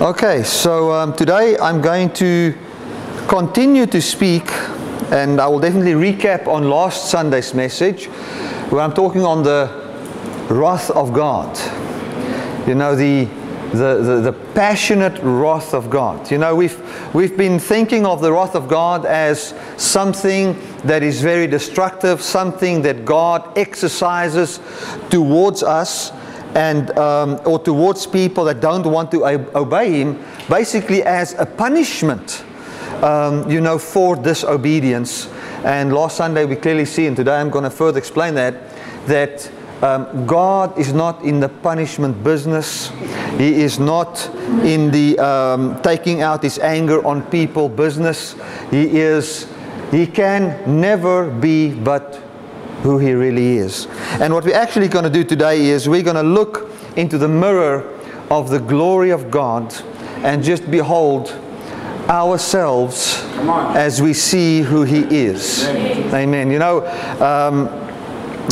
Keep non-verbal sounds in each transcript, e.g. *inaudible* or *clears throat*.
Okay, so um, today I'm going to continue to speak, and I will definitely recap on last Sunday's message, where I'm talking on the wrath of God. You know, the, the, the, the passionate wrath of God. You know, we've, we've been thinking of the wrath of God as something that is very destructive, something that God exercises towards us and um, or towards people that don't want to obey him basically as a punishment um, you know for disobedience. And last sunday we clearly see and today i'm going to further explain that that um, god is not in the punishment business. He is not in the um, taking out his anger on people business. He is he can never be but who he really is. And what we're actually going to do today is we're going to look into the mirror of the glory of God and just behold ourselves as we see who he is. Amen. Amen. You know, um,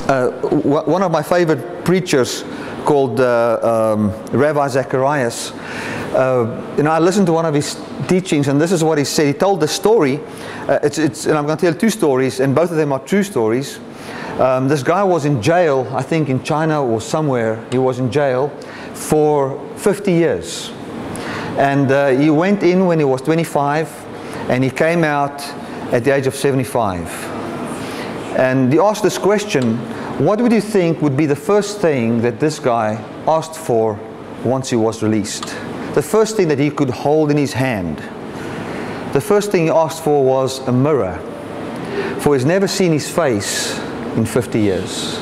uh, one of my favorite preachers called uh, um, Ravi Zacharias, uh, you know, I listened to one of his teachings, and this is what he said. He told the story. Uh, it's, it's, and I'm going to tell two stories, and both of them are true stories. Um, this guy was in jail, I think in China or somewhere. He was in jail for 50 years. And uh, he went in when he was 25 and he came out at the age of 75. And he asked this question What would you think would be the first thing that this guy asked for once he was released? The first thing that he could hold in his hand. The first thing he asked for was a mirror. For he's never seen his face in 50 years.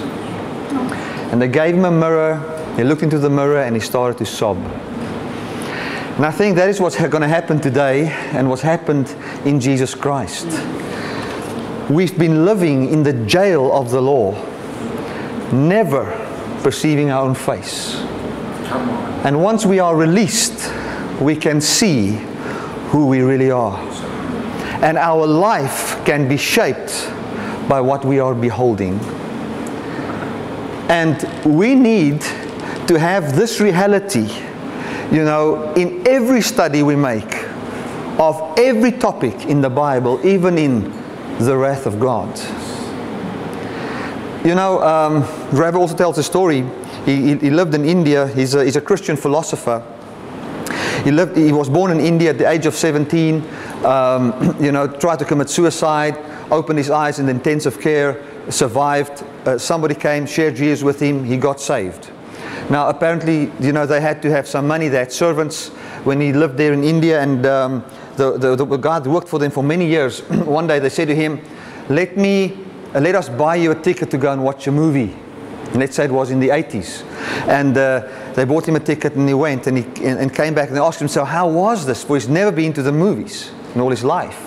And they gave him a mirror, he looked into the mirror and he started to sob. And I think that is what's going to happen today and what's happened in Jesus Christ. We've been living in the jail of the law, never perceiving our own face. And once we are released, we can see who we really are. And our life can be shaped by what we are beholding. And we need to have this reality, you know, in every study we make of every topic in the Bible, even in the wrath of God. You know, um, also tells a story. He, he, he lived in India. He's a, he's a Christian philosopher. He, lived, he was born in India at the age of 17. Um, *clears throat* you know, tried to commit suicide opened his eyes in intensive care, survived. Uh, somebody came, shared Jesus with him, he got saved. Now, apparently, you know, they had to have some money. They had servants when he lived there in India, and um, the, the, the guy worked for them for many years. *clears throat* One day they said to him, Let me, uh, let us buy you a ticket to go and watch a movie. And let's say it was in the 80s. And uh, they bought him a ticket and he went and, he, and, and came back and they asked him, So, how was this? For he's never been to the movies in all his life.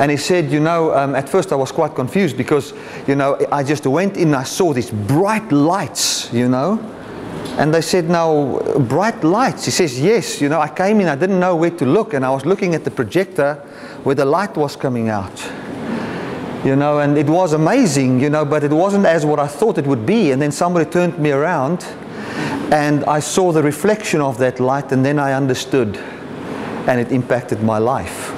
And he said, you know, um, at first I was quite confused because, you know, I just went in and I saw these bright lights, you know. And they said, now, bright lights. He says, yes, you know, I came in, I didn't know where to look, and I was looking at the projector where the light was coming out. You know, and it was amazing, you know, but it wasn't as what I thought it would be. And then somebody turned me around and I saw the reflection of that light, and then I understood, and it impacted my life.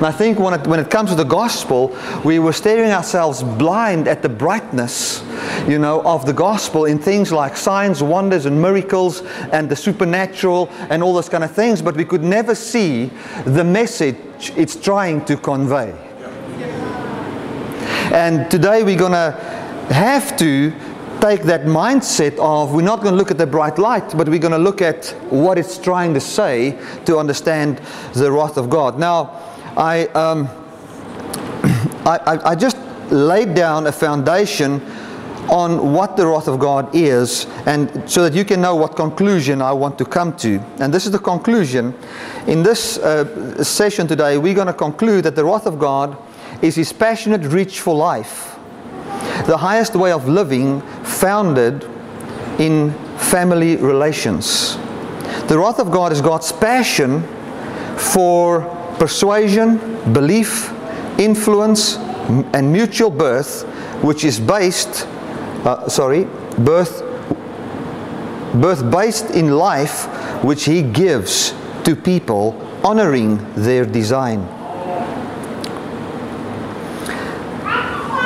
And I think when it, when it comes to the gospel, we were staring ourselves blind at the brightness, you know, of the gospel in things like signs, wonders, and miracles, and the supernatural, and all those kind of things, but we could never see the message it's trying to convey. And today we're going to have to take that mindset of we're not going to look at the bright light, but we're going to look at what it's trying to say to understand the wrath of God. Now, I, um, *clears throat* I, I just laid down a foundation on what the wrath of God is, and so that you can know what conclusion I want to come to. And this is the conclusion. In this uh, session today, we're going to conclude that the wrath of God is His passionate reach for life, the highest way of living founded in family relations. The wrath of God is God's passion for persuasion, belief, influence, and mutual birth, which is based, uh, sorry, birth, birth based in life, which He gives to people, honoring their design.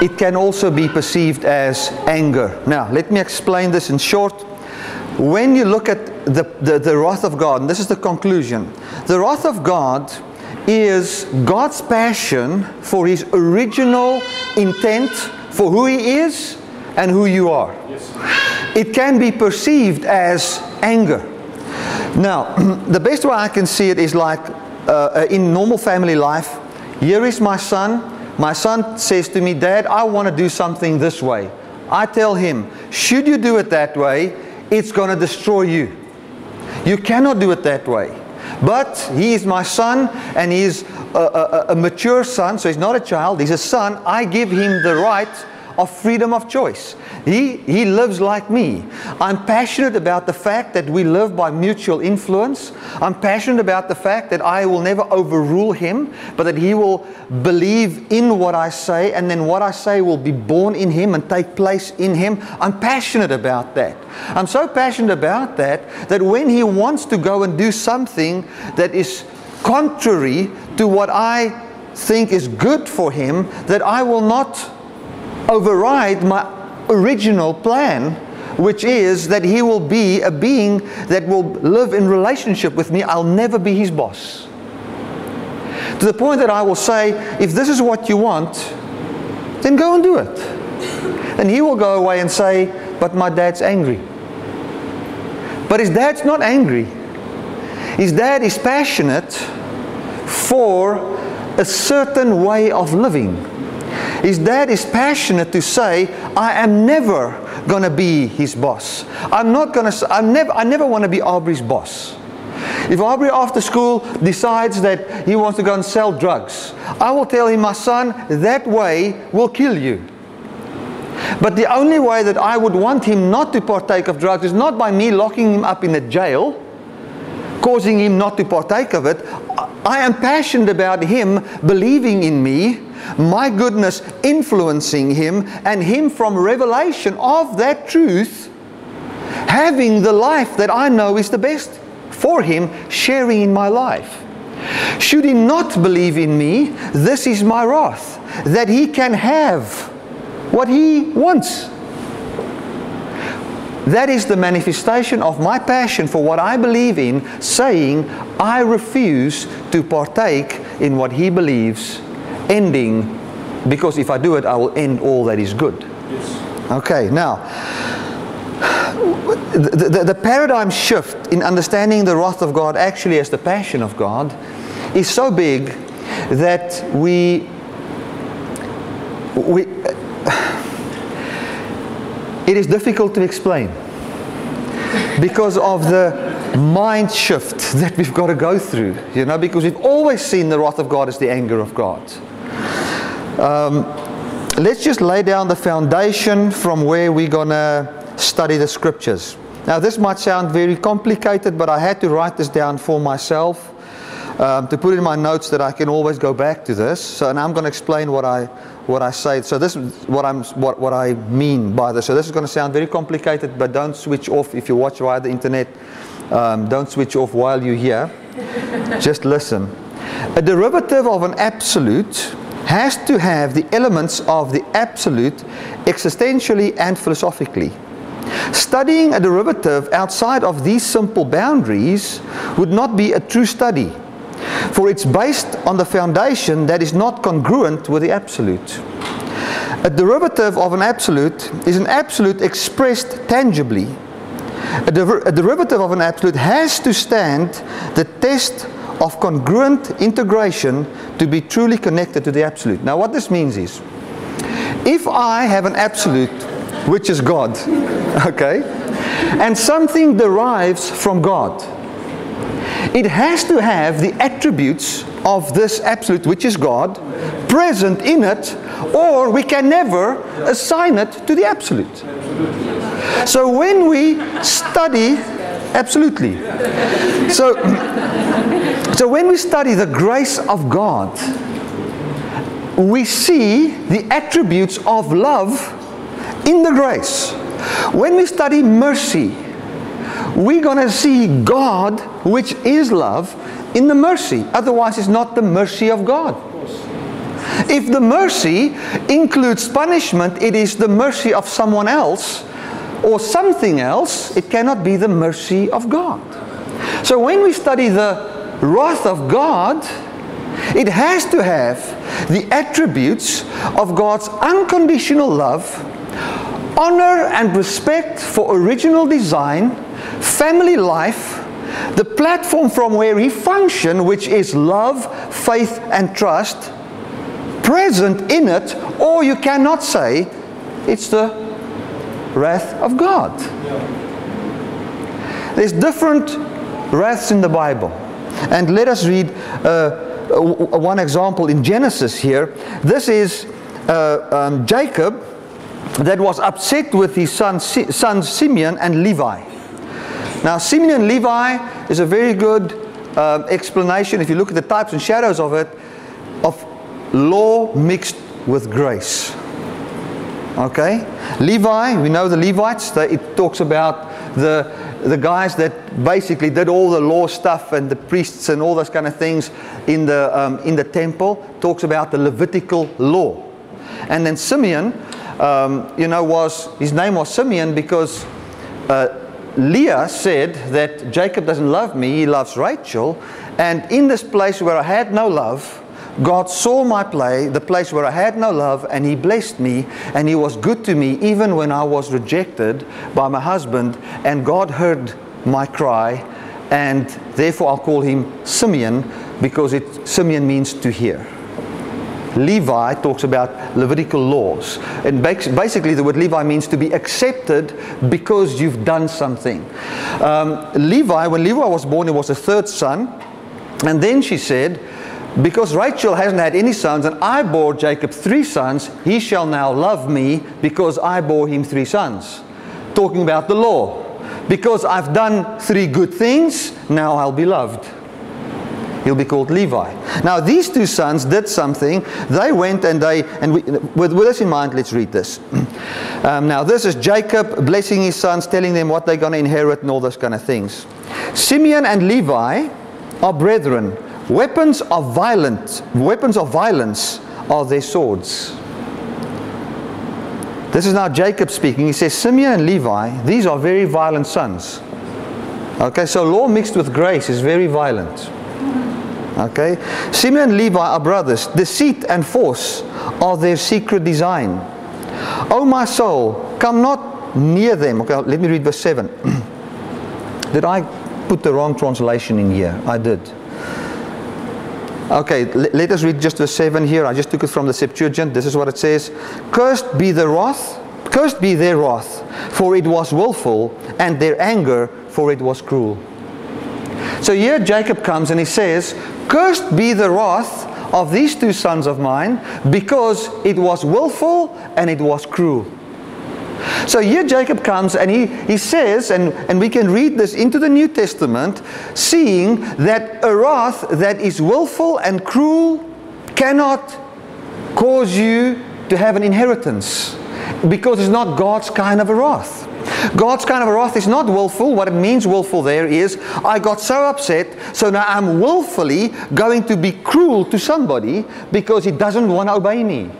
It can also be perceived as anger. Now, let me explain this in short. When you look at the, the, the wrath of God, and this is the conclusion the wrath of God is God's passion for his original intent for who he is and who you are. Yes. It can be perceived as anger. Now, *clears throat* the best way I can see it is like uh, in normal family life. Here is my son. My son says to me, Dad, I want to do something this way. I tell him, should you do it that way, it's going to destroy you. You cannot do it that way. But he is my son and he's a, a, a, mature son, so he's not a child, he's a son. I give him the right of freedom of choice. He, he lives like me. I'm passionate about the fact that we live by mutual influence. I'm passionate about the fact that I will never overrule him, but that he will believe in what I say, and then what I say will be born in him and take place in him. I'm passionate about that. I'm so passionate about that that when he wants to go and do something that is contrary to what I think is good for him, that I will not override my original plan, which is that he will be a being that will live in relationship with me. I'll never be his boss. To the point that I will say, if this is what you want, then go and do it. And he will go away and say, but my dad's angry. But his dad's not angry. His dad is passionate for a certain way of living. His dad is passionate to say, I am never going to be his boss. I'm not going to, I'm never, I never want to be Aubrey's boss. If Aubrey after school decides that he wants to go and sell drugs, I will tell him, my son, that way will kill you. But the only way that I would want him not to partake of drugs is not by me locking him up in a jail, causing him not to partake of it. I am passionate about him believing in me my goodness influencing him, and him from revelation of that truth having the life that I know is the best for him, sharing in my life. Should he not believe in me, this is my wrath, that he can have what he wants. That is the manifestation of my passion for what I believe in, saying, I refuse to partake in what he believes ending because if I do it, I will end all that is good. Yes. Okay, now, the, the, the, paradigm shift in understanding the wrath of God actually as the passion of God is so big that we, we it is difficult to explain because of the mind shift that we've got to go through, you know, because we've always seen the wrath of God as the anger of God. Um, let's just lay down the foundation from where we're going to study the scriptures. Now, this might sound very complicated, but I had to write this down for myself um, to put in my notes that I can always go back to this. So, and I'm going to explain what I what I say. So, this is what I'm what what I mean by this. So, this is going to sound very complicated, but don't switch off if you watch via the internet. Um, don't switch off while you're here. *laughs* Just listen. A derivative of an absolute has to have the elements of the absolute existentially and philosophically. Studying a derivative outside of these simple boundaries would not be a true study, for it's based on the foundation that is not congruent with the absolute. A derivative of an absolute is an absolute expressed tangibly. A, a derivative of an absolute has to stand the test of congruent integration to be truly connected to the absolute. Now, what this means is if I have an absolute, which is God, *laughs* okay, and something derives from God, it has to have the attributes of this absolute, which is God, present in it, or we can never assign it to the absolute. So when we study, absolutely. So so when we study the grace of God, we see the attributes of love in the grace. When we study mercy, we're going to see God, which is love, in the mercy. Otherwise, it's not the mercy of God. If the mercy includes punishment, it is the mercy of someone else or something else. It cannot be the mercy of God. So when we study the wrath of God, it has to have the attributes of God's unconditional love, honor and respect for original design, family life, the platform from where he functioned, which is love, faith, and trust, present in it, or you cannot say it's the wrath of God. There's different wraths in the Bible. And let us read uh, one example in Genesis here. This is uh, um, Jacob that was upset with his son, sons Simeon and Levi. Now, Simeon and Levi is a very good uh, explanation, if you look at the types and shadows of it, of law mixed with grace. Okay? Levi, we know the Levites, it talks about the, the guys that basically did all the law stuff and the priests and all those kind of things in the, um, in the temple, talks about the Levitical law. And then Simeon, um, you know, was, his name was Simeon because uh, Leah said that Jacob doesn't love me, he loves Rachel. And in this place where I had no love, God saw my play, the place where I had no love, and He blessed me, and He was good to me even when I was rejected by my husband. And God heard my cry, and therefore I'll call him Simeon because it, Simeon means to hear. Levi talks about Levitical laws. And basically, the word Levi means to be accepted because you've done something. Um, Levi, when Levi was born, he was the third son. And then she said, because Rachel hasn't had any sons, and I bore Jacob three sons, he shall now love me because I bore him three sons. Talking about the law. Because I've done three good things, now I'll be loved. He'll be called Levi. Now, these two sons did something. They went and they, and we, with, with this in mind, let's read this. *clears throat* Um, now, this is Jacob blessing his sons, telling them what they're going to inherit and all those kind of things. Simeon and Levi are brethren. Weapons of violence, weapons of violence are their swords. This is now Jacob speaking. He says, Simeon and Levi, these are very violent sons. Okay, so law mixed with grace is very violent. Okay? Simeon and Levi are brothers. Deceit and force are their secret design. O my soul, come not near them. Okay, let me read verse 7. *clears throat* did I put the wrong translation in here? I did. Okay, let us read just verse 7 here. I just took it from the Septuagint. This is what it says. Cursed be the wrath, cursed be their wrath, for it was willful, and their anger, for it was cruel. So here Jacob comes and he says, Cursed be the wrath of these two sons of mine, because it was willful and it was cruel. So here Jacob comes and he, he says, and, and we can read this into the New Testament, seeing that a wrath that is willful and cruel cannot cause you to have an inheritance because it's not God's kind of a wrath. God's kind of a wrath is not willful. What it means willful there is I got so upset, so now I'm willfully going to be cruel to somebody because he doesn't want to obey me.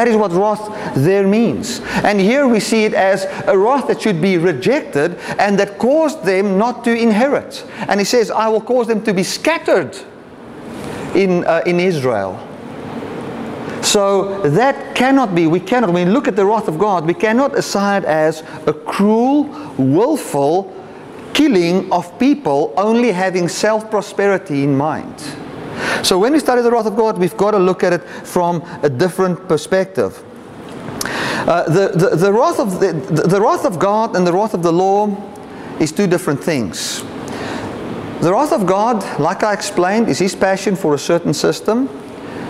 That is what wrath there means. And here we see it as a wrath that should be rejected and that caused them not to inherit. And he says, I will cause them to be scattered in, uh, in Israel. So that cannot be, we cannot, when we look at the wrath of God, we cannot assign it as a cruel, willful killing of people only having self prosperity in mind. So when we study the wrath of God, we've got to look at it from a different perspective. Uh, the, the, the, wrath of the, the wrath of God and the wrath of the law is two different things. The wrath of God, like I explained, is his passion for a certain system.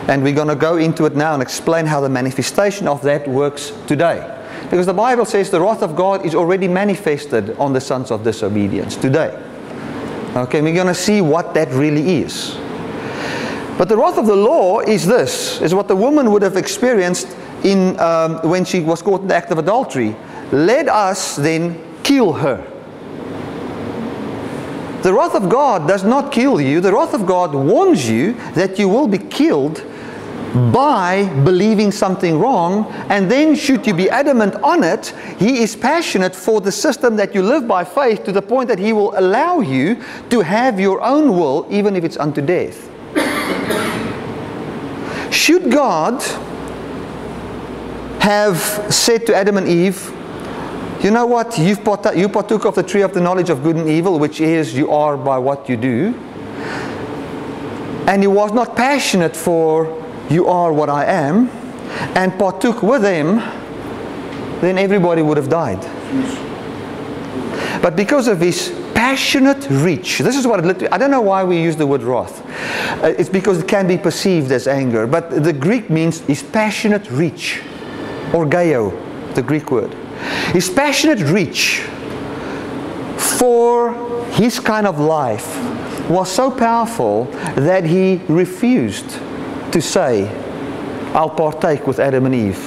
And we're going to go into it now and explain how the manifestation of that works today. Because the Bible says the wrath of God is already manifested on the sons of disobedience today. Okay, we're going to see what that really is. But the wrath of the law is this, is what the woman would have experienced in, um, when she was caught in the act of adultery. Let us then kill her. The wrath of God does not kill you. The wrath of God warns you that you will be killed by believing something wrong, and then, should you be adamant on it, He is passionate for the system that you live by faith to the point that He will allow you to have your own will, even if it's unto death. Should God have said to Adam and Eve, you know what, You've part- you partook of the tree of the knowledge of good and evil, which is you are by what you do. And he was not passionate for you are what I am, and partook with him, then everybody would have died. But because of his passionate reach, this is what I don't know why we use the word wrath. Uh, it's because it can be perceived as anger, but the Greek means his passionate reach, orgeo, the Greek word. His passionate reach for his kind of life was so powerful that he refused to say, I'll partake with Adam and Eve.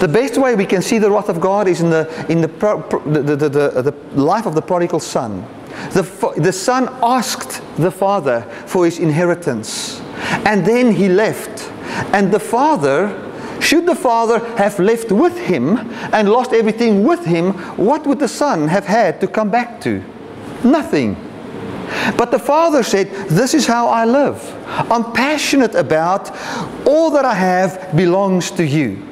The best way we can see the wrath of God is in the, in the, the, the, the, the, life of the prodigal son. The, the son asked the father for his inheritance, and then he left. And the father, should the father have left with him and lost everything with him, what would the son have had to come back to? Nothing. But the father said, This is how I live. I'm passionate about all that I have belongs to you.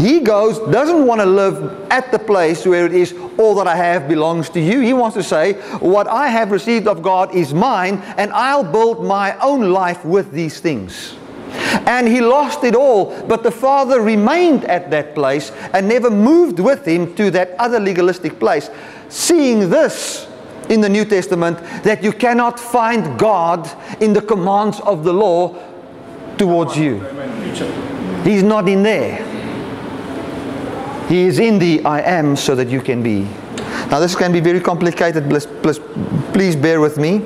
He goes, doesn't want to live at the place where it is all that I have belongs to you. He wants to say, What I have received of God is mine, and I'll build my own life with these things. And he lost it all, but the father remained at that place and never moved with him to that other legalistic place. Seeing this, in the New Testament that you cannot find God in the commands of the law towards you. He's not in there. He is in the I am so that you can be. Now this can be very complicated. Please, please, please bear with me.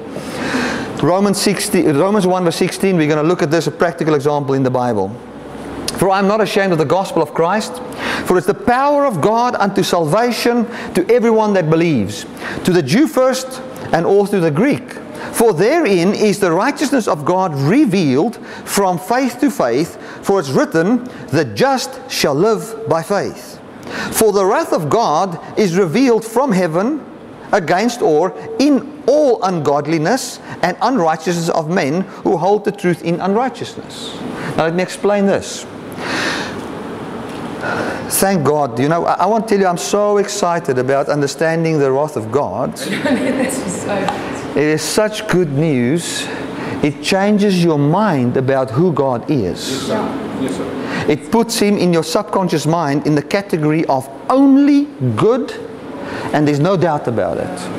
Romans, 16, Romans 1 verse 16, we're going to look at this, a practical example in the Bible. For I am not ashamed of the gospel of Christ, for it's the power of God unto salvation to everyone that believes, to the Jew first, and also to the Greek. For therein is the righteousness of God revealed from faith to faith, for it's written, The just shall live by faith. For the wrath of God is revealed from heaven against or in all ungodliness and unrighteousness of men who hold the truth in unrighteousness. Now let me explain this. Thank God. You know, I, I, want to tell you, I'm so excited about understanding the wrath of God. *laughs* it is such good news. It changes your mind about who God is. Yes, yes, sir. It puts him in your subconscious mind in the category of only good, and there's no doubt about it.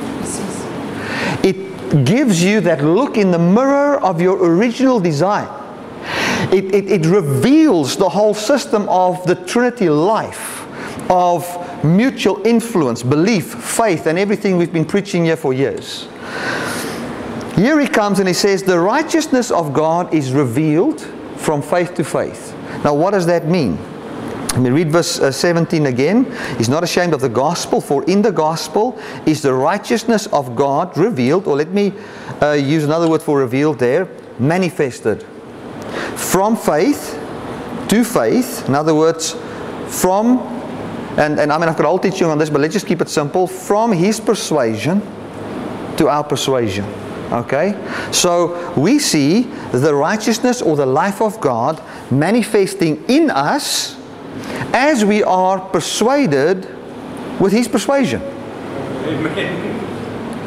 It gives you that look in the mirror of your original design it, it, it reveals the whole system of the Trinity life of mutual influence, belief, faith, and everything we've been preaching here for years. Here he comes and he says, The righteousness of God is revealed from faith to faith. Now, what does that mean? Let me read verse uh, 17 again. He's not ashamed of the gospel, for in the gospel is the righteousness of God revealed, or let me uh, use another word for revealed there, manifested from faith to faith. In other words, from, and, and I mean, I've got a whole teaching on this, but let's just keep it simple. From his persuasion to our persuasion. Okay? So we see the righteousness or the life of God manifesting in us as we are persuaded with his persuasion. Amen.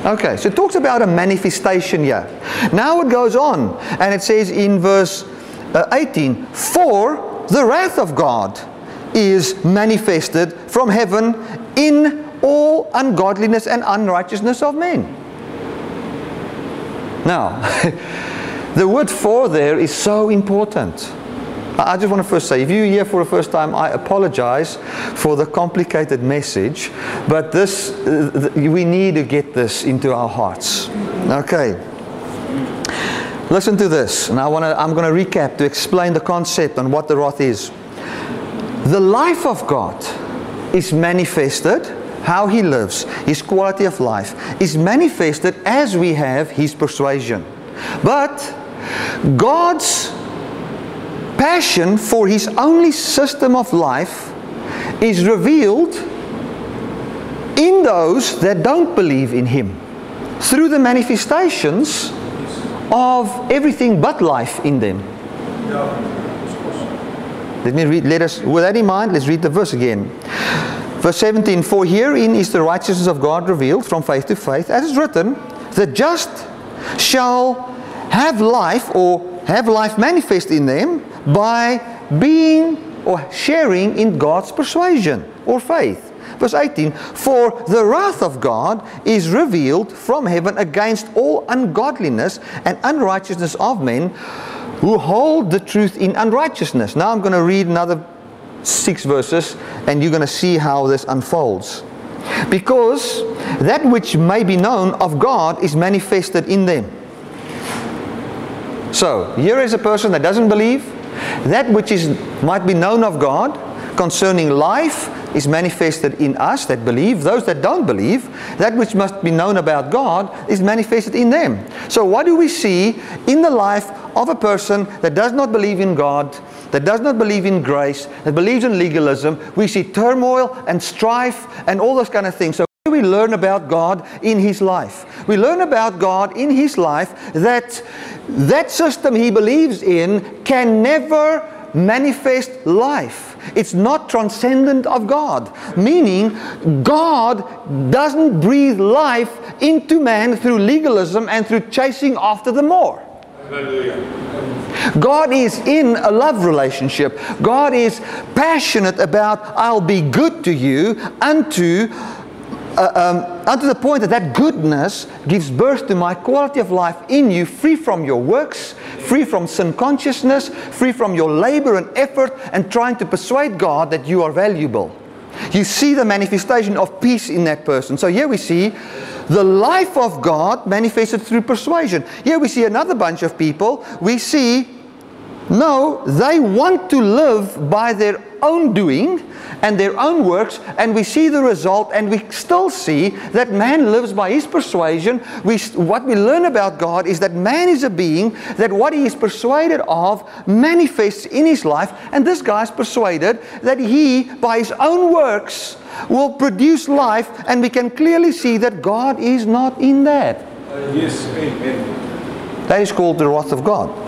Okay, so it talks about a manifestation here. Now it goes on and it says in verse uh, 18, For the wrath of God is manifested from heaven in all ungodliness and unrighteousness of men. Now, *laughs* the word for there is so important. I just want to first say, if you're here for the first time, I apologize for the complicated message, but this, uh, we need to get this into our hearts. Okay. Listen to this, and I want to, I'm going to recap to explain the concept and what the wrath is. The life of God is manifested. How he lives, his quality of life, is manifested as we have his persuasion. But God's passion for his only system of life is revealed in those that don't believe in him through the manifestations of everything but life in them. Let me read, let us, with that in mind, let's read the verse again. Verse 17, For herein is the righteousness of God revealed from faith to faith, as is written, the just shall have life or have life manifest in them by being or sharing in God's persuasion or faith. Verse 18 For the wrath of God is revealed from heaven against all ungodliness and unrighteousness of men who hold the truth in unrighteousness. Now I'm going to read another six verses and you're going to see how this unfolds. Because that which may be known of God is manifested in them. So, here is a person that doesn't believe. That which is might be known of God concerning life is manifested in us that believe. Those that don't believe, that which must be known about God is manifested in them. So, what do we see in the life of a person that does not believe in God, that does not believe in grace, that believes in legalism? We see turmoil and strife and all those kind of things. So, we learn about God in his life. We learn about God in his life that that system he believes in can never manifest life. It's not transcendent of God, meaning God doesn't breathe life into man through legalism and through chasing after the more. God is in a love relationship. God is passionate about, I'll be good to you unto uh, um, unto the point that that goodness gives birth to my quality of life in you, free from your works, free from sin consciousness, free from your labor and effort, and trying to persuade God that you are valuable. You see the manifestation of peace in that person. So here we see the life of God manifested through persuasion. Here we see another bunch of people. We see, no, they want to live by their own doing and their own works, and we see the result, and we still see that man lives by his persuasion. We, what we learn about God is that man is a being that what he is persuaded of manifests in his life, and this guy is persuaded that he, by his own works, will produce life, and we can clearly see that God is not in that. Uh, yes, amen. That is called the wrath of God.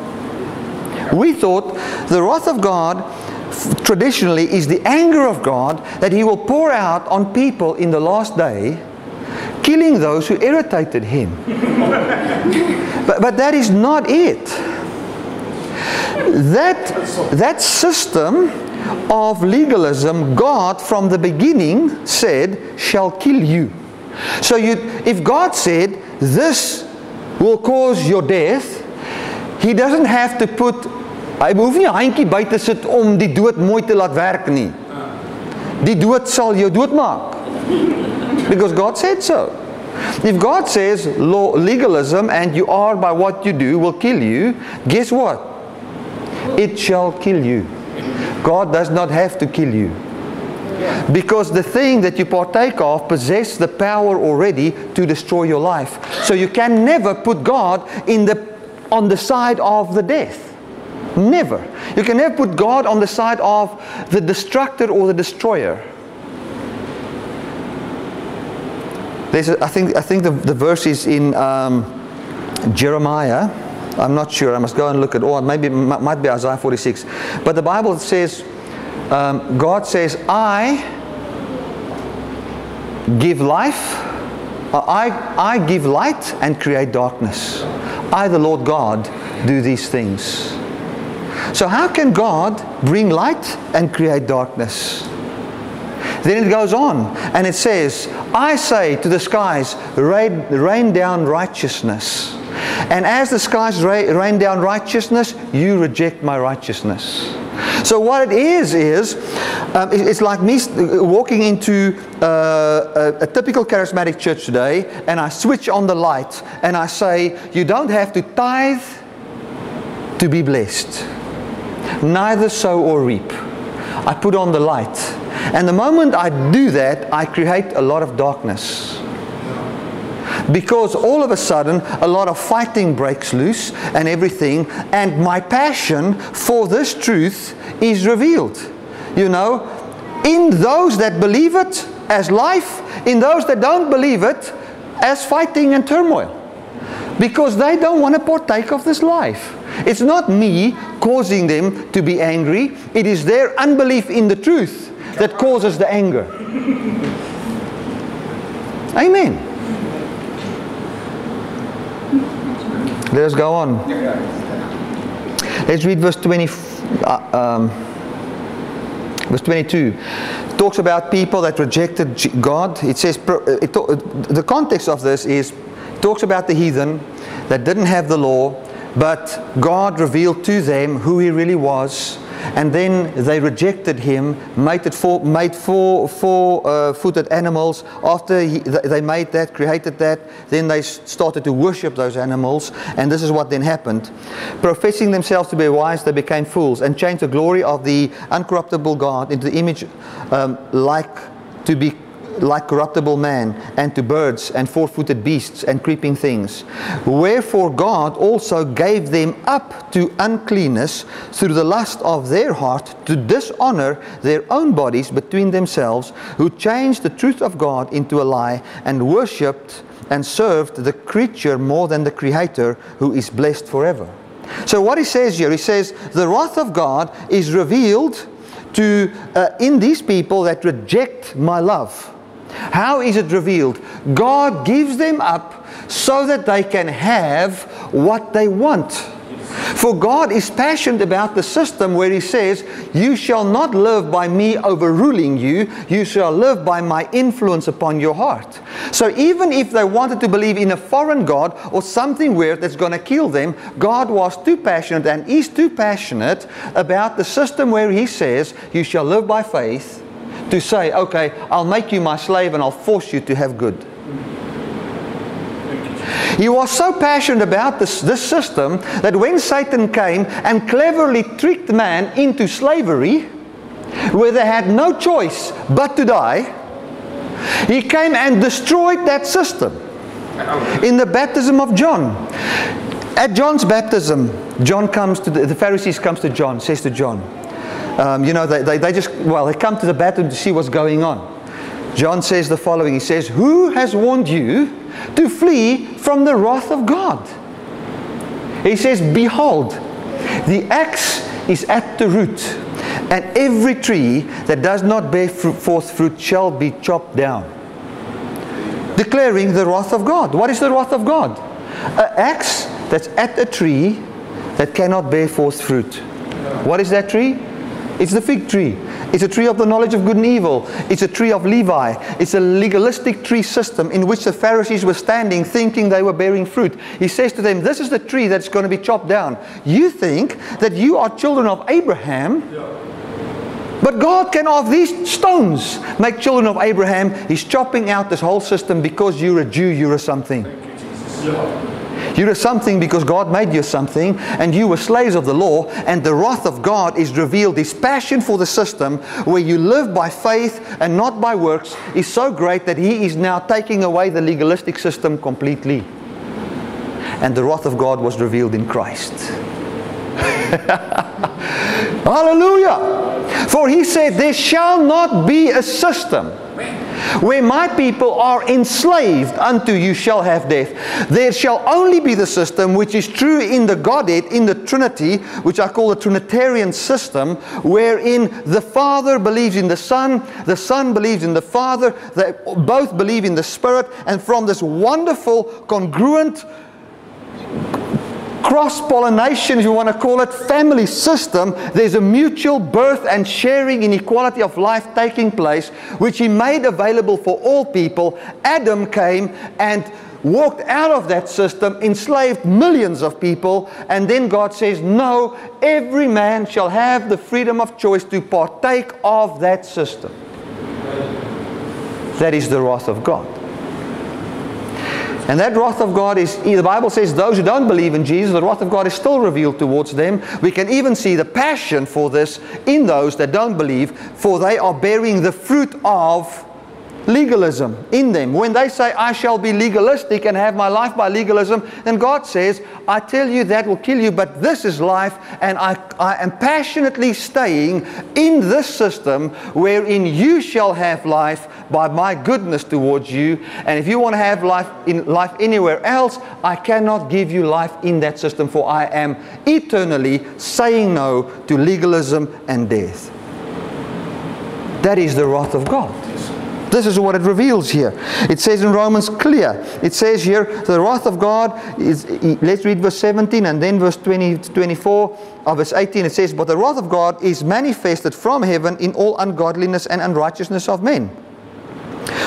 We thought the wrath of God traditionally is the anger of God that He will pour out on people in the last day, killing those who irritated Him. *laughs* but, but that is not it. That, that system of legalism, God from the beginning said, shall kill you. So you, if God said, this will cause your death, He doesn't have to put Hy hoef nie 'n handjie by te sit om die dood mooi te laat werk nie. Die dood sal jou doodmaak. Because God said so. If God says law, legalism and you are by what you do will kill you, guess what? It shall kill you. God does not have to kill you. Because the thing that you partake of possess the power already to destroy your life. So you can never put God in the on the side of the death. Never. You can never put God on the side of the destructor or the destroyer. There's a, I think, I think the, the verse is in um, Jeremiah. I'm not sure. I must go and look at all. Maybe might be Isaiah 46. But the Bible says, um, God says, I give life. I, I give light and create darkness. I, the Lord God, do these things. So, how can God bring light and create darkness? Then it goes on and it says, I say to the skies, rain, rain down righteousness. And as the skies rain down righteousness, you reject my righteousness. So what it is is, um, it's like me walking into uh, a, a, typical charismatic church today, and I switch on the light, and I say, you don't have to tithe to be blessed neither sow or reap. I put on the light And the moment I do that, I create a lot of darkness. Because all of a sudden, a lot of fighting breaks loose and everything, and my passion for this truth is revealed. You know, in those that believe it as life, in those that don't believe it as fighting and turmoil. Because they don't want to partake of this life. It's not me causing them to be angry, it is their unbelief in the truth that causes the anger. Amen. Let us go on. Let's read verse 20. Uh, um, verse 22 it talks about people that rejected God. It says uh, it, the context of this is talks about the heathen that didn't have the law, but God revealed to them who He really was and then they rejected him, made, four, made four, four uh, footed animals. After he, they made that, created that, then they started to worship those animals, and this is what then happened. Professing themselves to be wise, they became fools and changed the glory of the uncorruptible God into the image um, like to be like corruptible man, and to birds and four footed beasts and creeping things. Wherefore God also gave them up to uncleanness through the lust of their heart to dishonor their own bodies between themselves, who changed the truth of God into a lie and worshipped and served the creature more than the Creator, who is blessed forever. So, what he says here, he says, the wrath of God is revealed to uh, in these people that reject my love. How is it revealed? God gives them up so that they can have what they want. For God is passionate about the system where He says, You shall not live by me overruling you, you shall live by my influence upon your heart. So even if they wanted to believe in a foreign God or something weird that's going to kill them, God was too passionate and is too passionate about the system where He says, You shall live by faith to say, okay, I'll make you my slave and I'll force you to have good. He was so passionate about this, this system that when Satan came and cleverly tricked man into slavery, where they had no choice but to die, he came and destroyed that system in the baptism of John. At John's baptism, John comes to the, the Pharisees comes to John, says to John, um, you know, they, they, they just, well, they come to the bathroom to see what's going on. John says the following He says, Who has warned you to flee from the wrath of God? He says, Behold, the axe is at the root, and every tree that does not bear forth fruit shall be chopped down. Declaring the wrath of God. What is the wrath of God? An axe that's at a tree that cannot bear forth fruit. What is that tree? It's the fig tree. It's a tree of the knowledge of good and evil. It's a tree of Levi. It's a legalistic tree system in which the Pharisees were standing thinking they were bearing fruit. He says to them, This is the tree that's going to be chopped down. You think that you are children of Abraham. But God can, of these stones, make children of Abraham. He's chopping out this whole system because you're a Jew, you're a something. You're something because God made you something, and you were slaves of the law, and the wrath of God is revealed. His passion for the system, where you live by faith and not by works, is so great that He is now taking away the legalistic system completely. And the wrath of God was revealed in Christ. *laughs* Hallelujah! For He said, There shall not be a system where my people are enslaved unto you shall have death. There shall only be the system which is true in the Godhead, in the Trinity, which I call the Trinitarian system, wherein the Father believes in the Son, the Son believes in the Father, they both believe in the Spirit, and from this wonderful, congruent, cross pollination, if you want to call it, family system, there's a mutual birth and sharing inequality of life taking place, which He made available for all people. Adam came and walked out of that system, enslaved millions of people, and then God says, No, every man shall have the freedom of choice to partake of that system. That is the wrath of God. And that wrath of God is, eh, the Bible says, those who don't believe in Jesus, the wrath of God is still revealed towards them. We can even see the passion for this in those that don't believe, for they are bearing the fruit of legalism in them. When they say, I shall be legalistic and have my life by legalism, then God says, I tell you that will kill you, but this is life, and I, I am passionately staying in this system wherein you shall have life by my goodness towards you. And if you want to have life in life anywhere else, I cannot give you life in that system, for I am eternally saying no to legalism and death. That is the wrath of God. This is what it reveals here. It says in Romans clear. It says here, the wrath of God is, let's read verse 17 and then verse 20, 24 of verse 18. It says, But the wrath of God is manifested from heaven in all ungodliness and unrighteousness of men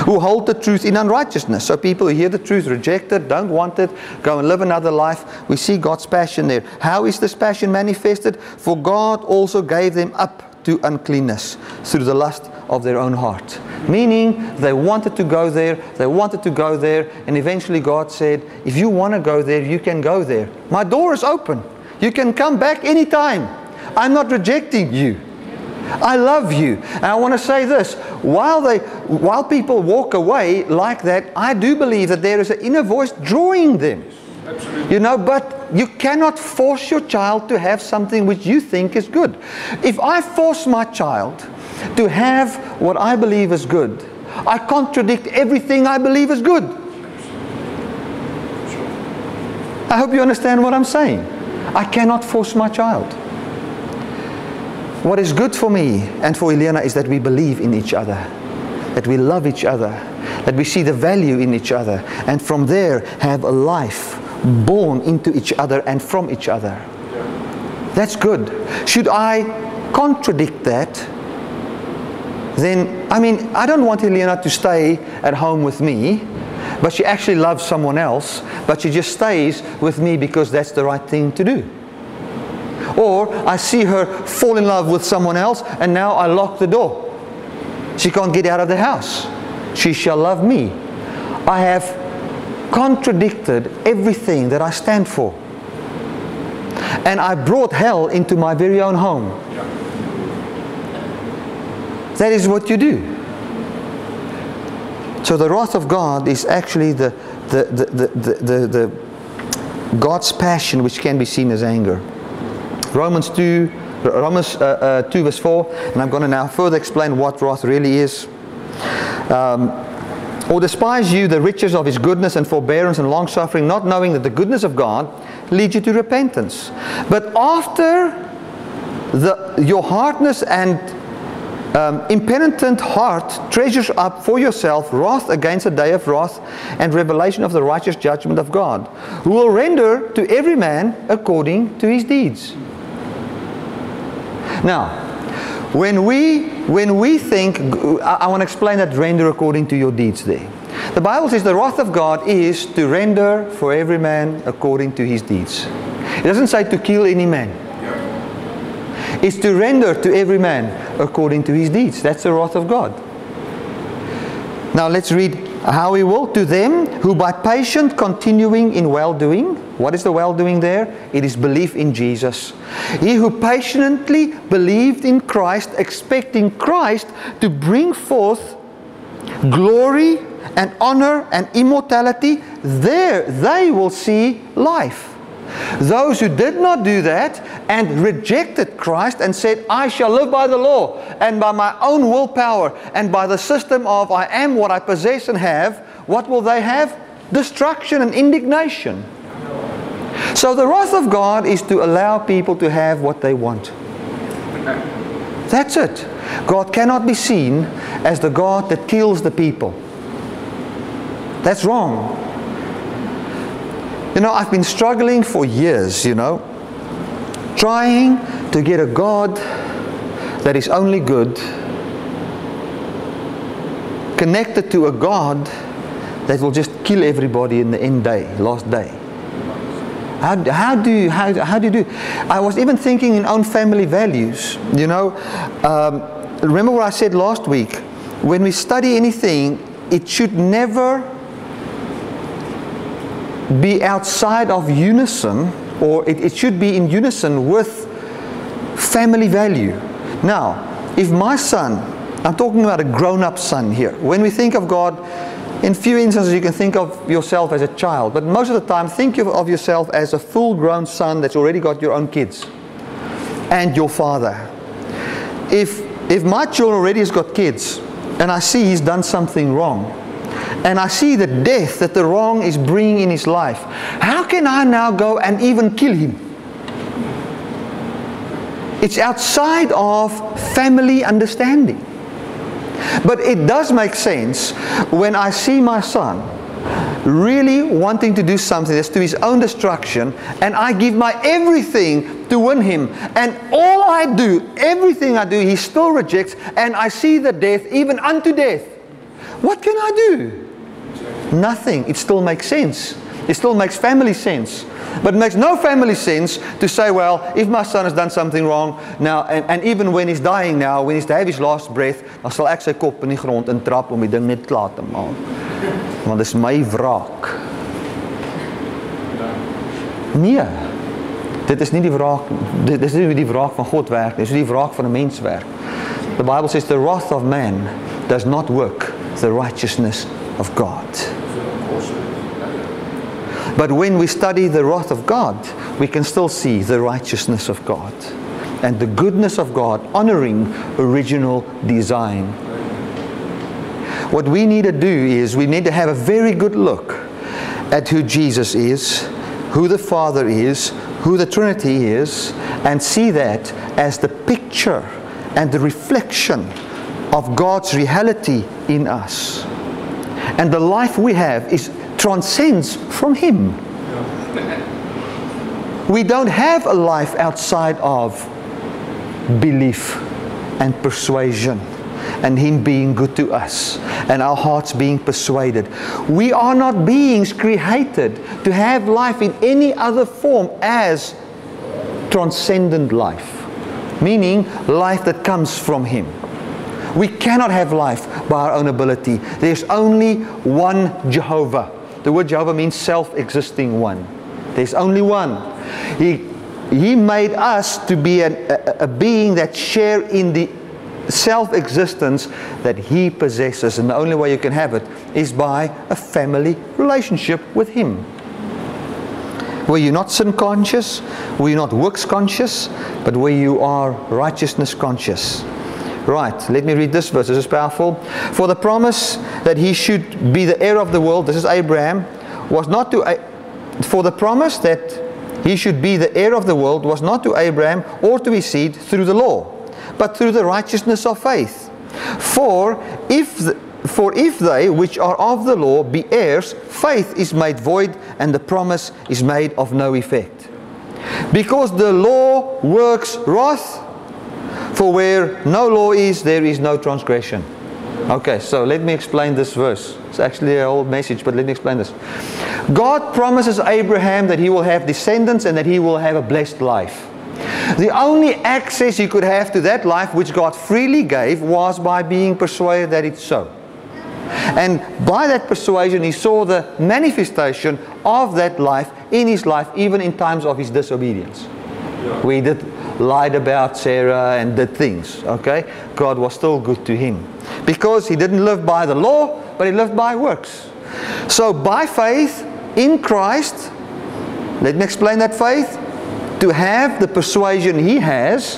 who hold the truth in unrighteousness. So people who hear the truth, reject it, don't want it, go and live another life. We see God's passion there. How is this passion manifested? For God also gave them up to uncleanness through the lust of their own heart. Meaning they wanted to go there, they wanted to go there, and eventually God said, If you want to go there, you can go there. My door is open. You can come back anytime. I'm not rejecting you. I love you. And I want to say this while, they, while people walk away like that, I do believe that there is an inner voice drawing them. Absolutely. You know, but you cannot force your child to have something which you think is good. If I force my child to have what I believe is good, I contradict everything I believe is good. I hope you understand what I'm saying. I cannot force my child. What is good for me and for Helena is that we believe in each other, that we love each other, that we see the value in each other, and from there have a life born into each other and from each other. That's good. Should I contradict that? Then, I mean, I don't want Helena to stay at home with me, but she actually loves someone else, but she just stays with me because that's the right thing to do. Or I see her fall in love with someone else and now I lock the door. She can't get out of the house. She shall love me. I have contradicted everything that I stand for. And I brought hell into my very own home. That is what you do. So the wrath of God is actually the, the, the, the, the, the God's passion which can be seen as anger. Romans 2, Romans uh, uh, 2 verse 4, and I'm going to now further explain what wrath really is. Um, or despise you the riches of his goodness and forbearance and long suffering, not knowing that the goodness of God leads you to repentance. But after the, your hardness and um, impenitent heart treasures up for yourself wrath against the day of wrath and revelation of the righteous judgment of God, who will render to every man according to his deeds. Now, when we, when we think, I, I want to explain that render according to your deeds there. The Bible says the wrath of God is to render for every man according to his deeds. It doesn't say to kill any man. It's to render to every man according to his deeds. That's the wrath of God. Now let's read how he will to them who by patient continuing in well-doing. What is the well-doing there? It is belief in jesus. He who patiently believed in christ expecting christ to bring forth glory and honor and immortality there they will see life those who did not do that and rejected Christ and said, I shall live by the law and by my own willpower and by the system of I am what I possess and have, what will they have? Destruction and indignation. So the wrath of God is to allow people to have what they want. That's it. God cannot be seen as the God that kills the people. That's wrong. You know, I've been struggling for years, you know, trying to get a God that is only good connected to a God that will just kill everybody in the end day, last day. How, how, do you, how, how do you do? I was even thinking in own family values. You know, um, remember what I said last week? When we study anything, it should never be outside of unison, or it, it should be in unison with family value. Now, if my son, I'm talking about a grown up son here, when we think of God, in few instances you can think of yourself as a child, but most of the time think of yourself as a full grown son that's already got your own kids and your father. If, if my child already has got kids and I see he's done something wrong, and I see the death that the wrong is bringing in his life, how can I now go and even kill him? It's outside of family understanding. But it does make sense when I see my son really wanting to do something that's to his own destruction, and I give my everything to win him. And all I do, everything I do, he still rejects, and I see the death, even unto death. What can I do? Nothing. It still makes sense. It still makes family sense. But it makes no family sense to say, well, if my son has done something wrong now, and, and even when he's dying now, when he's to have his last breath, dan sal ek sy kop in die grond intrap om die ding net klaar te maak. Want dis my wraak. Nee. Dit is nie die wraak dit is nie die wraak van God werk nie, dis die wraak van 'n mens werk. The Bible says the wrath of man does not work the righteousness of God. But when we study the wrath of God, we can still see the righteousness of God and the goodness of God honoring original design. What we need to do is we need to have a very good look at who Jesus is, who the Father is, who the Trinity is, and see that as the picture and the reflection of God's reality in us. And the life we have is transcends from Him. We don't have a life outside of belief and persuasion and Him being good to us and our hearts being persuaded. We are not beings created to have life in any other form as transcendent life, meaning life that comes from Him. We cannot have life by our own ability. There's only one Jehovah. The word Jehovah means self existing one. There's only one. He, he made us to be an, a, a being that share in the self existence that He possesses. And the only way you can have it is by a family relationship with Him. Where you're not sin conscious, where you're not works conscious, but where you are righteousness conscious. Right, let me read this verse. This is powerful. For the promise that he should be the heir of the world, this is Abraham, was not to. For the promise that he should be the heir of the world was not to Abraham or to his seed through the law, but through the righteousness of faith. For if the, for if they which are of the law be heirs, faith is made void, and the promise is made of no effect. Because the law works wrath, for where no law is, there is no transgression. Okay, so let me explain this verse. It's actually a whole message, but let me explain this. God promises Abraham that he will have descendants and that he will have a blessed life. The only access he could have to that life, which God freely gave, was by being persuaded that it's so. And by that persuasion, he saw the manifestation of that life in his life, even in times of his disobedience. Yeah. We did lied about Sarah and did things, okay? God was still good to him. Because he didn't live by the law, but he lived by works. So by faith in Christ, let me explain that faith. To have the persuasion he has,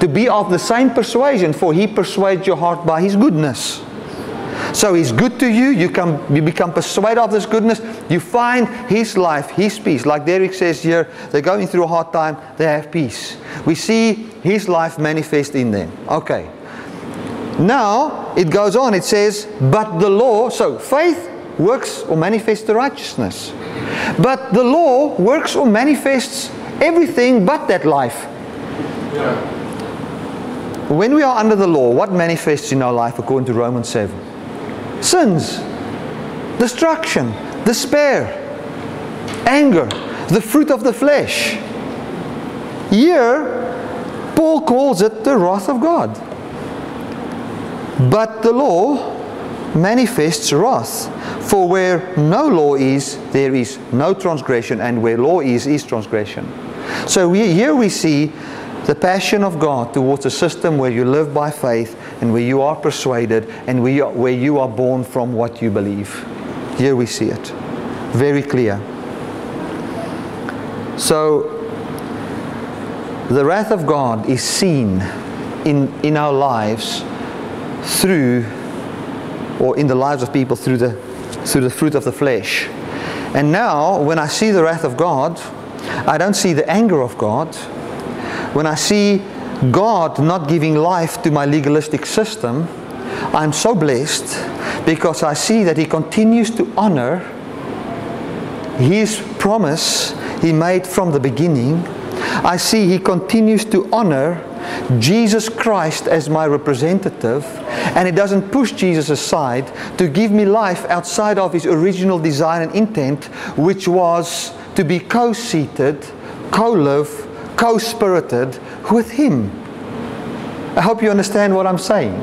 to be of the same persuasion, for he persuades your heart by his goodness. So he's good to you. You, come, you become persuaded of this goodness. You find his life, his peace. Like Derek says here, they're going through a hard time. They have peace. We see his life manifest in them. Okay. Now it goes on. It says, but the law. So faith works or manifests the righteousness. But the law works or manifests everything but that life. Yeah. When we are under the law, what manifests in our life according to Romans 7? Sins, destruction, despair, anger, the fruit of the flesh. Here, Paul calls it the wrath of God. But the law manifests wrath. For where no law is, there is no transgression, and where law is, is transgression. So we, here we see the passion of God towards a system where you live by faith and where you are persuaded and where you are, where you are born from what you believe. Here we see it. Very clear. So, the wrath of God is seen in, in our lives through, or in the lives of people through the, through the fruit of the flesh. And now, when I see the wrath of God, I don't see the anger of God. When I see God not giving life to my legalistic system, I'm so blessed because I see that He continues to honor His promise He made from the beginning. I see He continues to honor Jesus Christ as my representative, and He doesn't push Jesus aside to give me life outside of His original design and intent, which was to be co seated, co live, co spirited with Him. I hope you understand what I'm saying.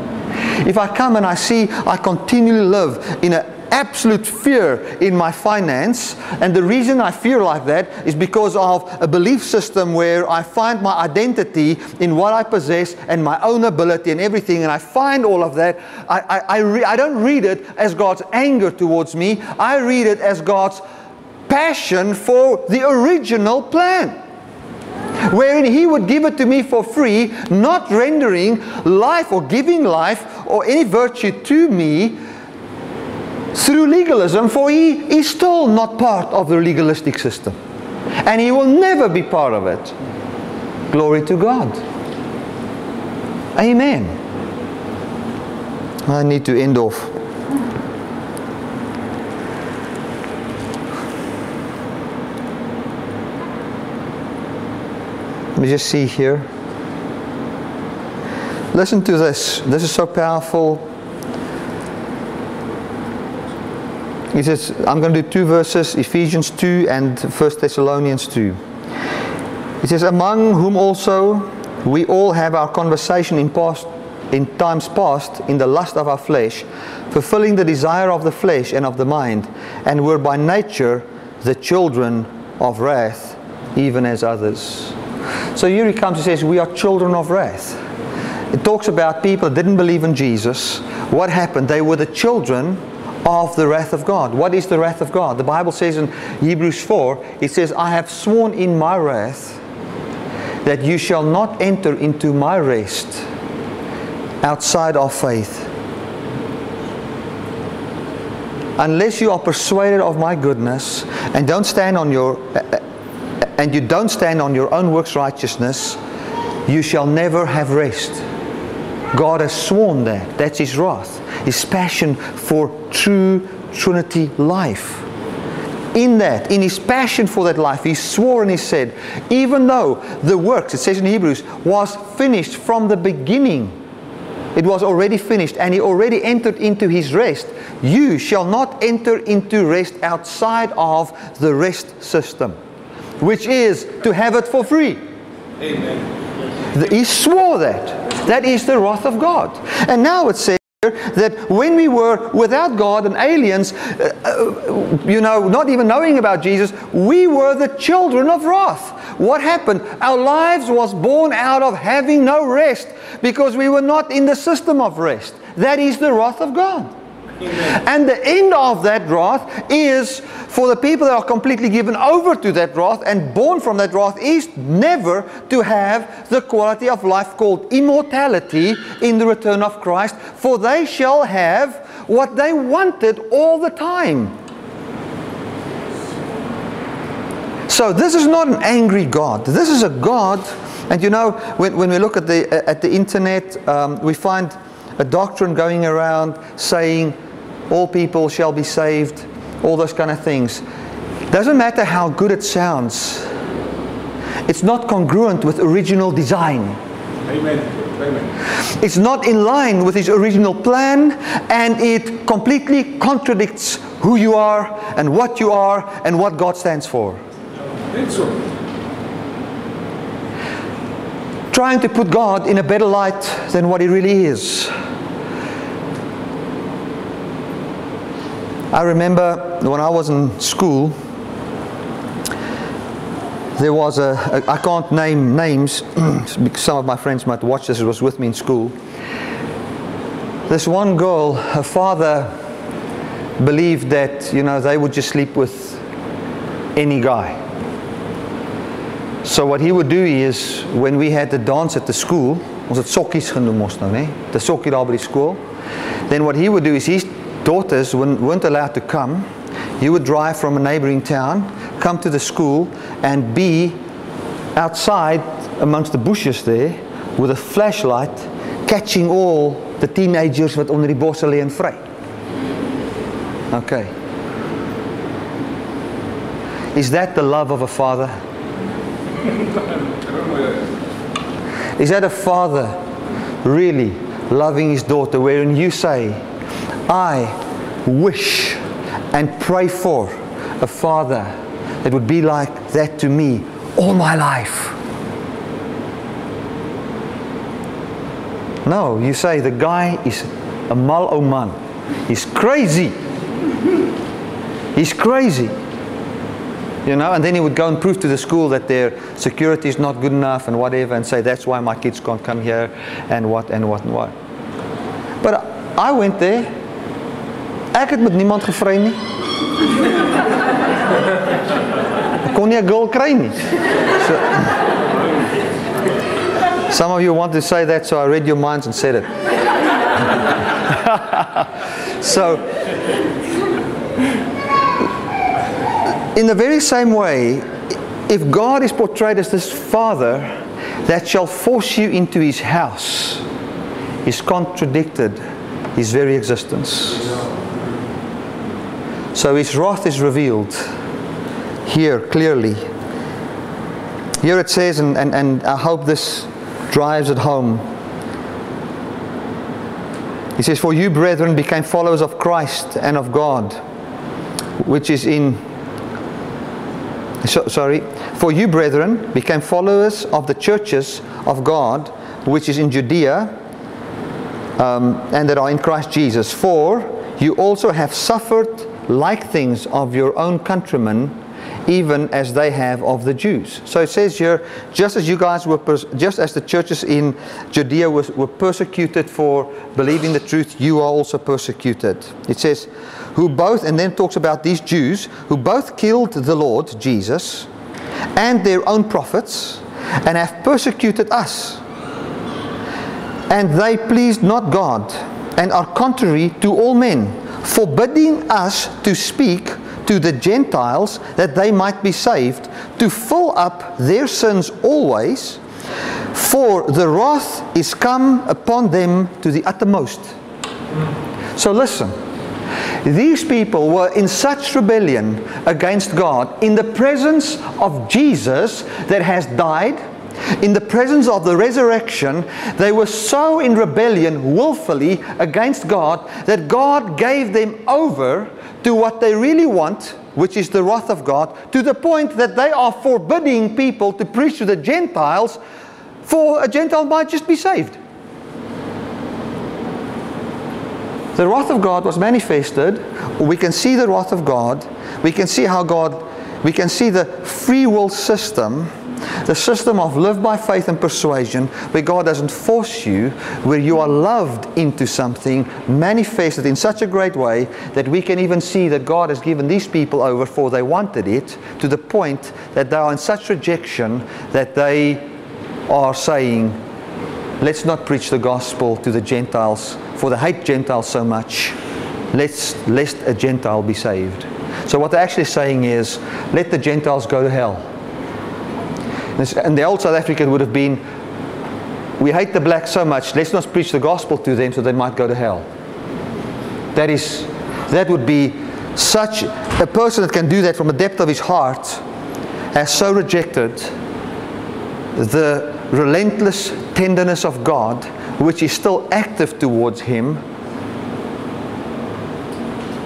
If I come and I see I continually live in an absolute fear in my finance, and the reason I fear like that is because of a belief system where I find my identity in what I possess and my own ability and everything, and I find all of that. I, I, I, I don't read it as God's anger towards me, I read it as God's passion for the original plan wherein he would give it to me for free, not rendering life or giving life or any virtue to me through legalism, for he is still not part of the legalistic system. And he will never be part of it. Glory to God. Amen. I need to end off. Me just see here. Listen to this. This is so powerful. He says, I'm going to do two verses, Ephesians 2 and 1 Thessalonians 2. He says, Among whom also we all have our conversation in, past, in times past in the lust of our flesh, fulfilling the desire of the flesh and of the mind, and were by nature the children of wrath, even as others. So here he comes, and says, We are children of wrath. It talks about people didn't believe in Jesus. What happened? They were the children of the wrath of God. What is the wrath of God? The Bible says in Hebrews 4, it says, I have sworn in my wrath that you shall not enter into my rest outside of faith. Unless you are persuaded of my goodness and don't stand on your and you don't stand on your own works righteousness, you shall never have rest. God has sworn that. That's his wrath, his passion for true Trinity life. In that, in his passion for that life, he swore and he said, even though the works, it says in Hebrews, was finished from the beginning, it was already finished, and he already entered into his rest. You shall not enter into rest outside of the rest system, which is to have it for free. Amen. He swore that. That is the wrath of God. And now it says that when we were without God and aliens, uh, uh, you know, not even knowing about Jesus, we were the children of wrath. What happened? Our lives was born out of having no rest because we were not in the system of rest. That is the wrath of God. And the end of that wrath is for the people that are completely given over to that wrath and born from that wrath is never to have the quality of life called immortality in the return of Christ, for they shall have what they wanted all the time. So this is not an angry God. This is a God, and you know, when, when we look at the, at the internet, um, we find a doctrine going around saying all people shall be saved, all those kind of things. Doesn't matter how good it sounds, it's not congruent with original design. Amen. Amen. It's not in line with his original plan and it completely contradicts who you are and what you are and what God stands for. Trying to put God in a better light than what he really is. I remember when I was in school, there was a, a I can't name names *clears throat* because some of my friends might watch this, it was with me in school. This one girl, her father believed that, you know, they would just sleep with any guy. So what he would do is, when we had the dance at the school, ons het sokkies genoem ons nou? Die sokkie skool. Then what he would do is his daughters weren't, allowed to come. He would drive from a neighboring town, come to the school and be outside amongst the bushes there with a flashlight catching all the teenagers wat onder die bosse lê. Okay. Is that the love of a father? Is that a father really loving his daughter wherein you say, I wish and pray for a father that would be like that to me all my life? No, you say the guy is a mal o man. He's crazy. He's crazy. You know, and then he would go and prove to the school that their security is not good enough and whatever, and say that's why my kids can't come here, and what and what and what. But I went there. Ek het met niemand gevry nie. Kon nie 'n girl kry nie. So, some of you want to say that, so I read your minds and said it. *laughs* so, in the very same way, if God is portrayed as this father that shall force you into his house, is contradicted his very existence. So his wrath is revealed here clearly. Here it says, and, and, and I hope this drives it home. He says, For you, brethren, became followers of Christ and of God, which is in so, sorry, for you, brethren, became followers of the churches of God, which is in Judea, um, and that are in Christ Jesus. For you also have suffered like things of your own countrymen, even as they have of the Jews. So it says here, just as you guys were, just as the churches in Judea was, were persecuted for believing the truth, you are also persecuted. It says, who both, and then talks about these Jews, who both killed the Lord Jesus and their own prophets, and have persecuted us. And they pleased not God, and are contrary to all men, forbidding us to speak to the Gentiles that they might be saved, to fill up their sins always, for the wrath is come upon them to the uttermost. So listen. These people were in such rebellion against God in the presence of Jesus that has died, in the presence of the resurrection, they were so in rebellion willfully against God that God gave them over to what they really want, which is the wrath of God, to the point that they are forbidding people to preach to the Gentiles, for a Gentile might just be saved. The wrath of God was manifested. We can see the wrath of God. We can see how God, we can see the free will system, the system of live by faith and persuasion, where God doesn't force you, where you are loved into something, manifested in such a great way that we can even see that God has given these people over for they wanted it, to the point that they are in such rejection that they are saying, let's not preach the gospel to the Gentiles for they hate Gentiles so much, lest, lest a Gentile be saved. So what they're actually saying is, let the Gentiles go to hell. And the old South African would have been, we hate the blacks so much, let's not preach the gospel to them so they might go to hell. That is, that would be such, a person that can do that from the depth of his heart has so rejected the relentless tenderness of God which is still active towards him,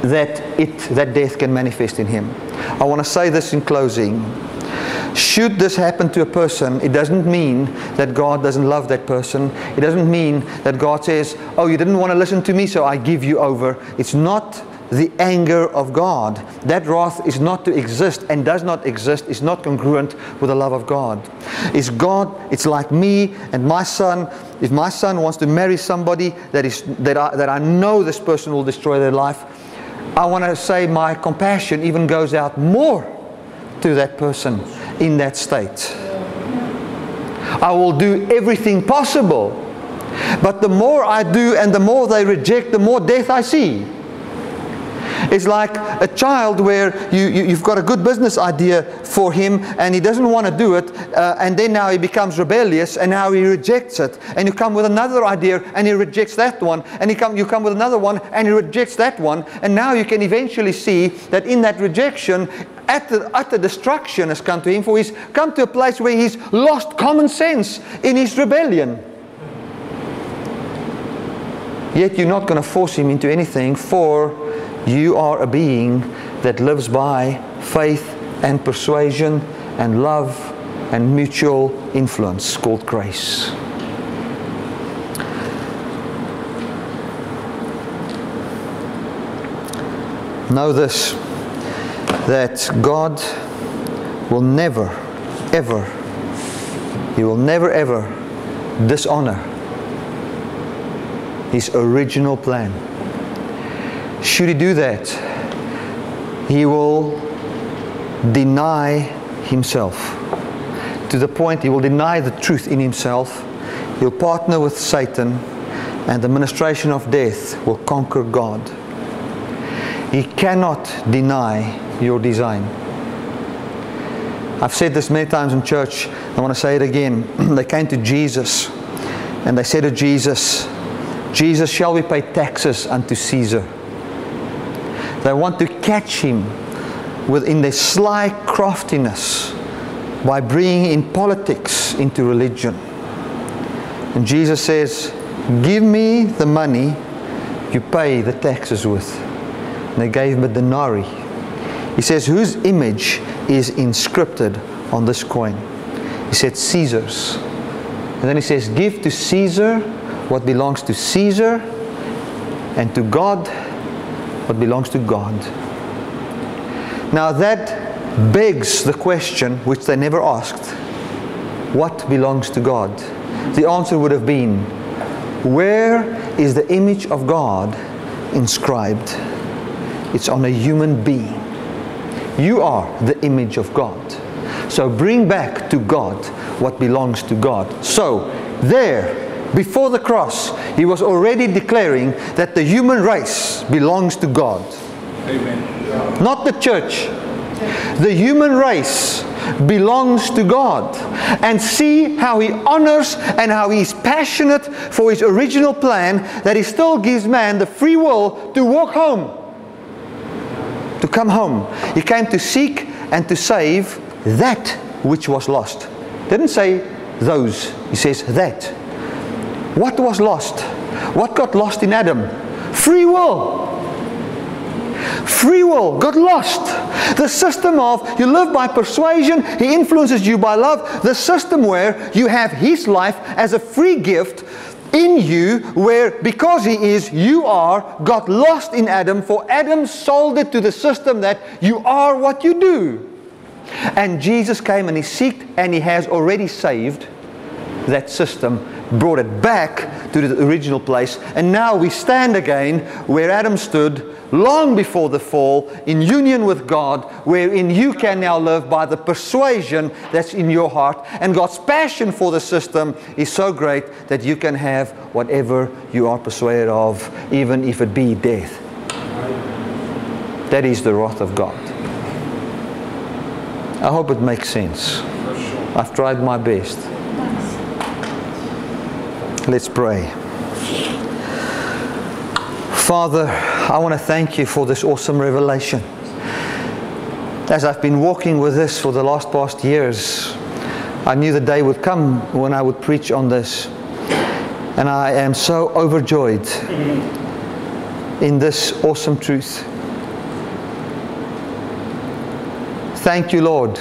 that it that death can manifest in him. I want to say this in closing. Should this happen to a person, it doesn't mean that God doesn't love that person. It doesn't mean that God says, Oh, you didn't want to listen to me, so I give you over. It's not the anger of God. That wrath is not to exist and does not exist, is not congruent with the love of God. It's God, it's like me and my son. If my son wants to marry somebody that, is, that, I, that I know this person will destroy their life, I want to say my compassion even goes out more to that person in that state. I will do everything possible. But the more I do and the more they reject, the more death I see. It's like a child where you, you, have got a good business idea for him and he doesn't want to do it, uh, and then now he becomes rebellious and now he rejects it. And you come with another idea and he rejects that one, and you come, you come with another one and he rejects that one, and now you can eventually see that in that rejection, utter, utter destruction has come to him, for he's come to a place where he's lost common sense in his rebellion. Yet you're not going to force him into anything, for you are a being that lives by faith and persuasion and love and mutual influence called grace. Know this that God will never, ever, He will never, ever dishonor His original plan. Should he do that, he will deny himself to the point he will deny the truth in himself. He'll partner with Satan, and the ministration of death will conquer God. He cannot deny your design. I've said this many times in church. I want to say it again. *clears throat* they came to Jesus and they said to Jesus, Jesus, shall we pay taxes unto Caesar? They want to catch him within their sly craftiness by bringing in politics into religion. And Jesus says, Give me the money you pay the taxes with. And they gave him a denarii. He says, Whose image is inscripted on this coin? He said, Caesar's. And then he says, Give to Caesar what belongs to Caesar, and to God what belongs to God. Now that begs the question which they never asked what belongs to God? The answer would have been where is the image of God inscribed? It's on a human being. You are the image of God. So bring back to God what belongs to God. So, there, before the cross, he was already declaring that the human race belongs to God. Amen. Not the church. The human race belongs to God. And see how he honors and how he's passionate for his original plan that he still gives man the free will to walk home. Come home. He came to seek and to save that which was lost. Didn't say those. He says that. What was lost? What got lost in Adam? Free will. Free will got lost. The system of you live by persuasion, he influences you by love. The system where you have his life as a free gift in you, where because he is, you are, got lost in Adam, for Adam sold it to the system that you are what you do. And Jesus came and he seeked and he has already saved that system brought it back to the original place. And now we stand again where Adam stood long before the fall in union with God, wherein you can now live by the persuasion that's in your heart. And God's passion for the system is so great that you can have whatever you are persuaded of, even if it be death. That is the wrath of God. I hope it makes sense. I've tried my best. Let's pray. Father, I want to thank you for this awesome revelation. As I've been walking with this for the last past years, I knew the day would come when I would preach on this. And I am so overjoyed in this awesome truth. Thank you, Lord,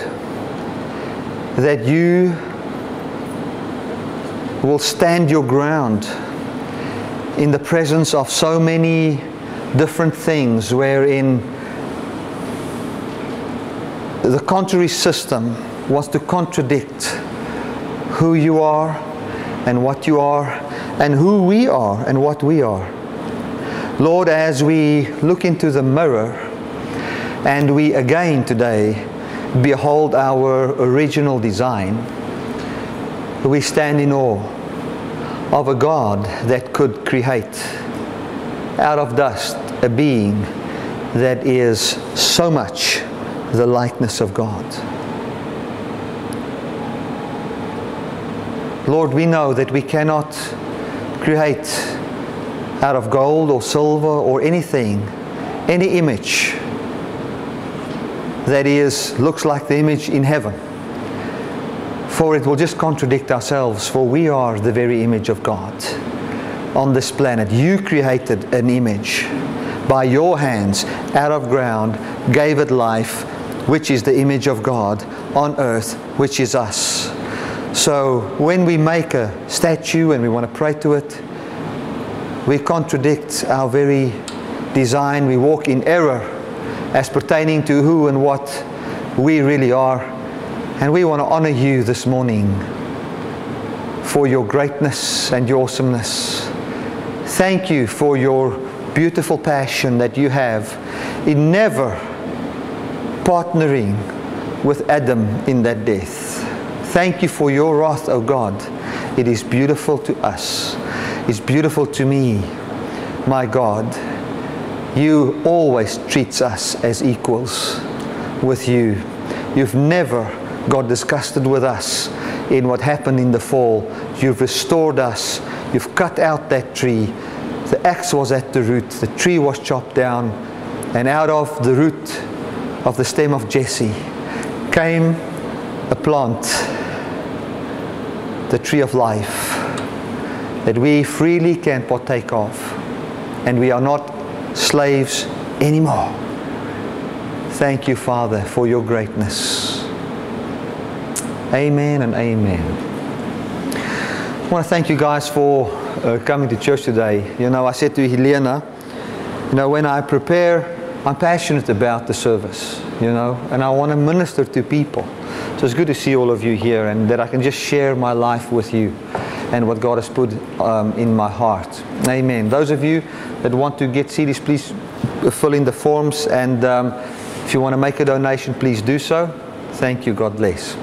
that you will stand your ground in the presence of so many different things wherein the contrary system wants to contradict who you are and what you are and who we are and what we are. Lord, as we look into the mirror and we again today behold our original design, we stand in awe of a God that could create out of dust a being that is so much the likeness of God. Lord, we know that we cannot create out of gold or silver or anything, any image that is looks like the image in heaven. For it will just contradict ourselves, for we are the very image of God on this planet. You created an image by your hands out of ground, gave it life, which is the image of God on earth, which is us. So when we make a statue and we want to pray to it, we contradict our very design. We walk in error as pertaining to who and what we really are. And we want to honor you this morning for your greatness and your awesomeness. Thank you for your beautiful passion that you have in never partnering with Adam in that death. Thank you for your wrath, O oh God. It is beautiful to us. It's beautiful to me, my God. You always treats us as equals with you. You've never got disgusted with us in what happened in the fall. You've restored us. You've cut out that tree. Axe was at the root. The tree was chopped down. And out of the root of the stem of Jesse came a plant, the tree of life, that we freely can partake of. And we are not slaves anymore. Thank you, Father, for your greatness. Amen and amen. I want to thank you guys for uh, coming to church today. You know, I said to Helena, you know, when I prepare I'm passionate about the service, you know, and I want to minister to people. So it's good to see all of you here and that I can just share my life with you and what God has put um, in my heart. Amen. Those of you that want to get CDs, please fill in the forms and um, if you want to make a donation, please do so. Thank you. God bless.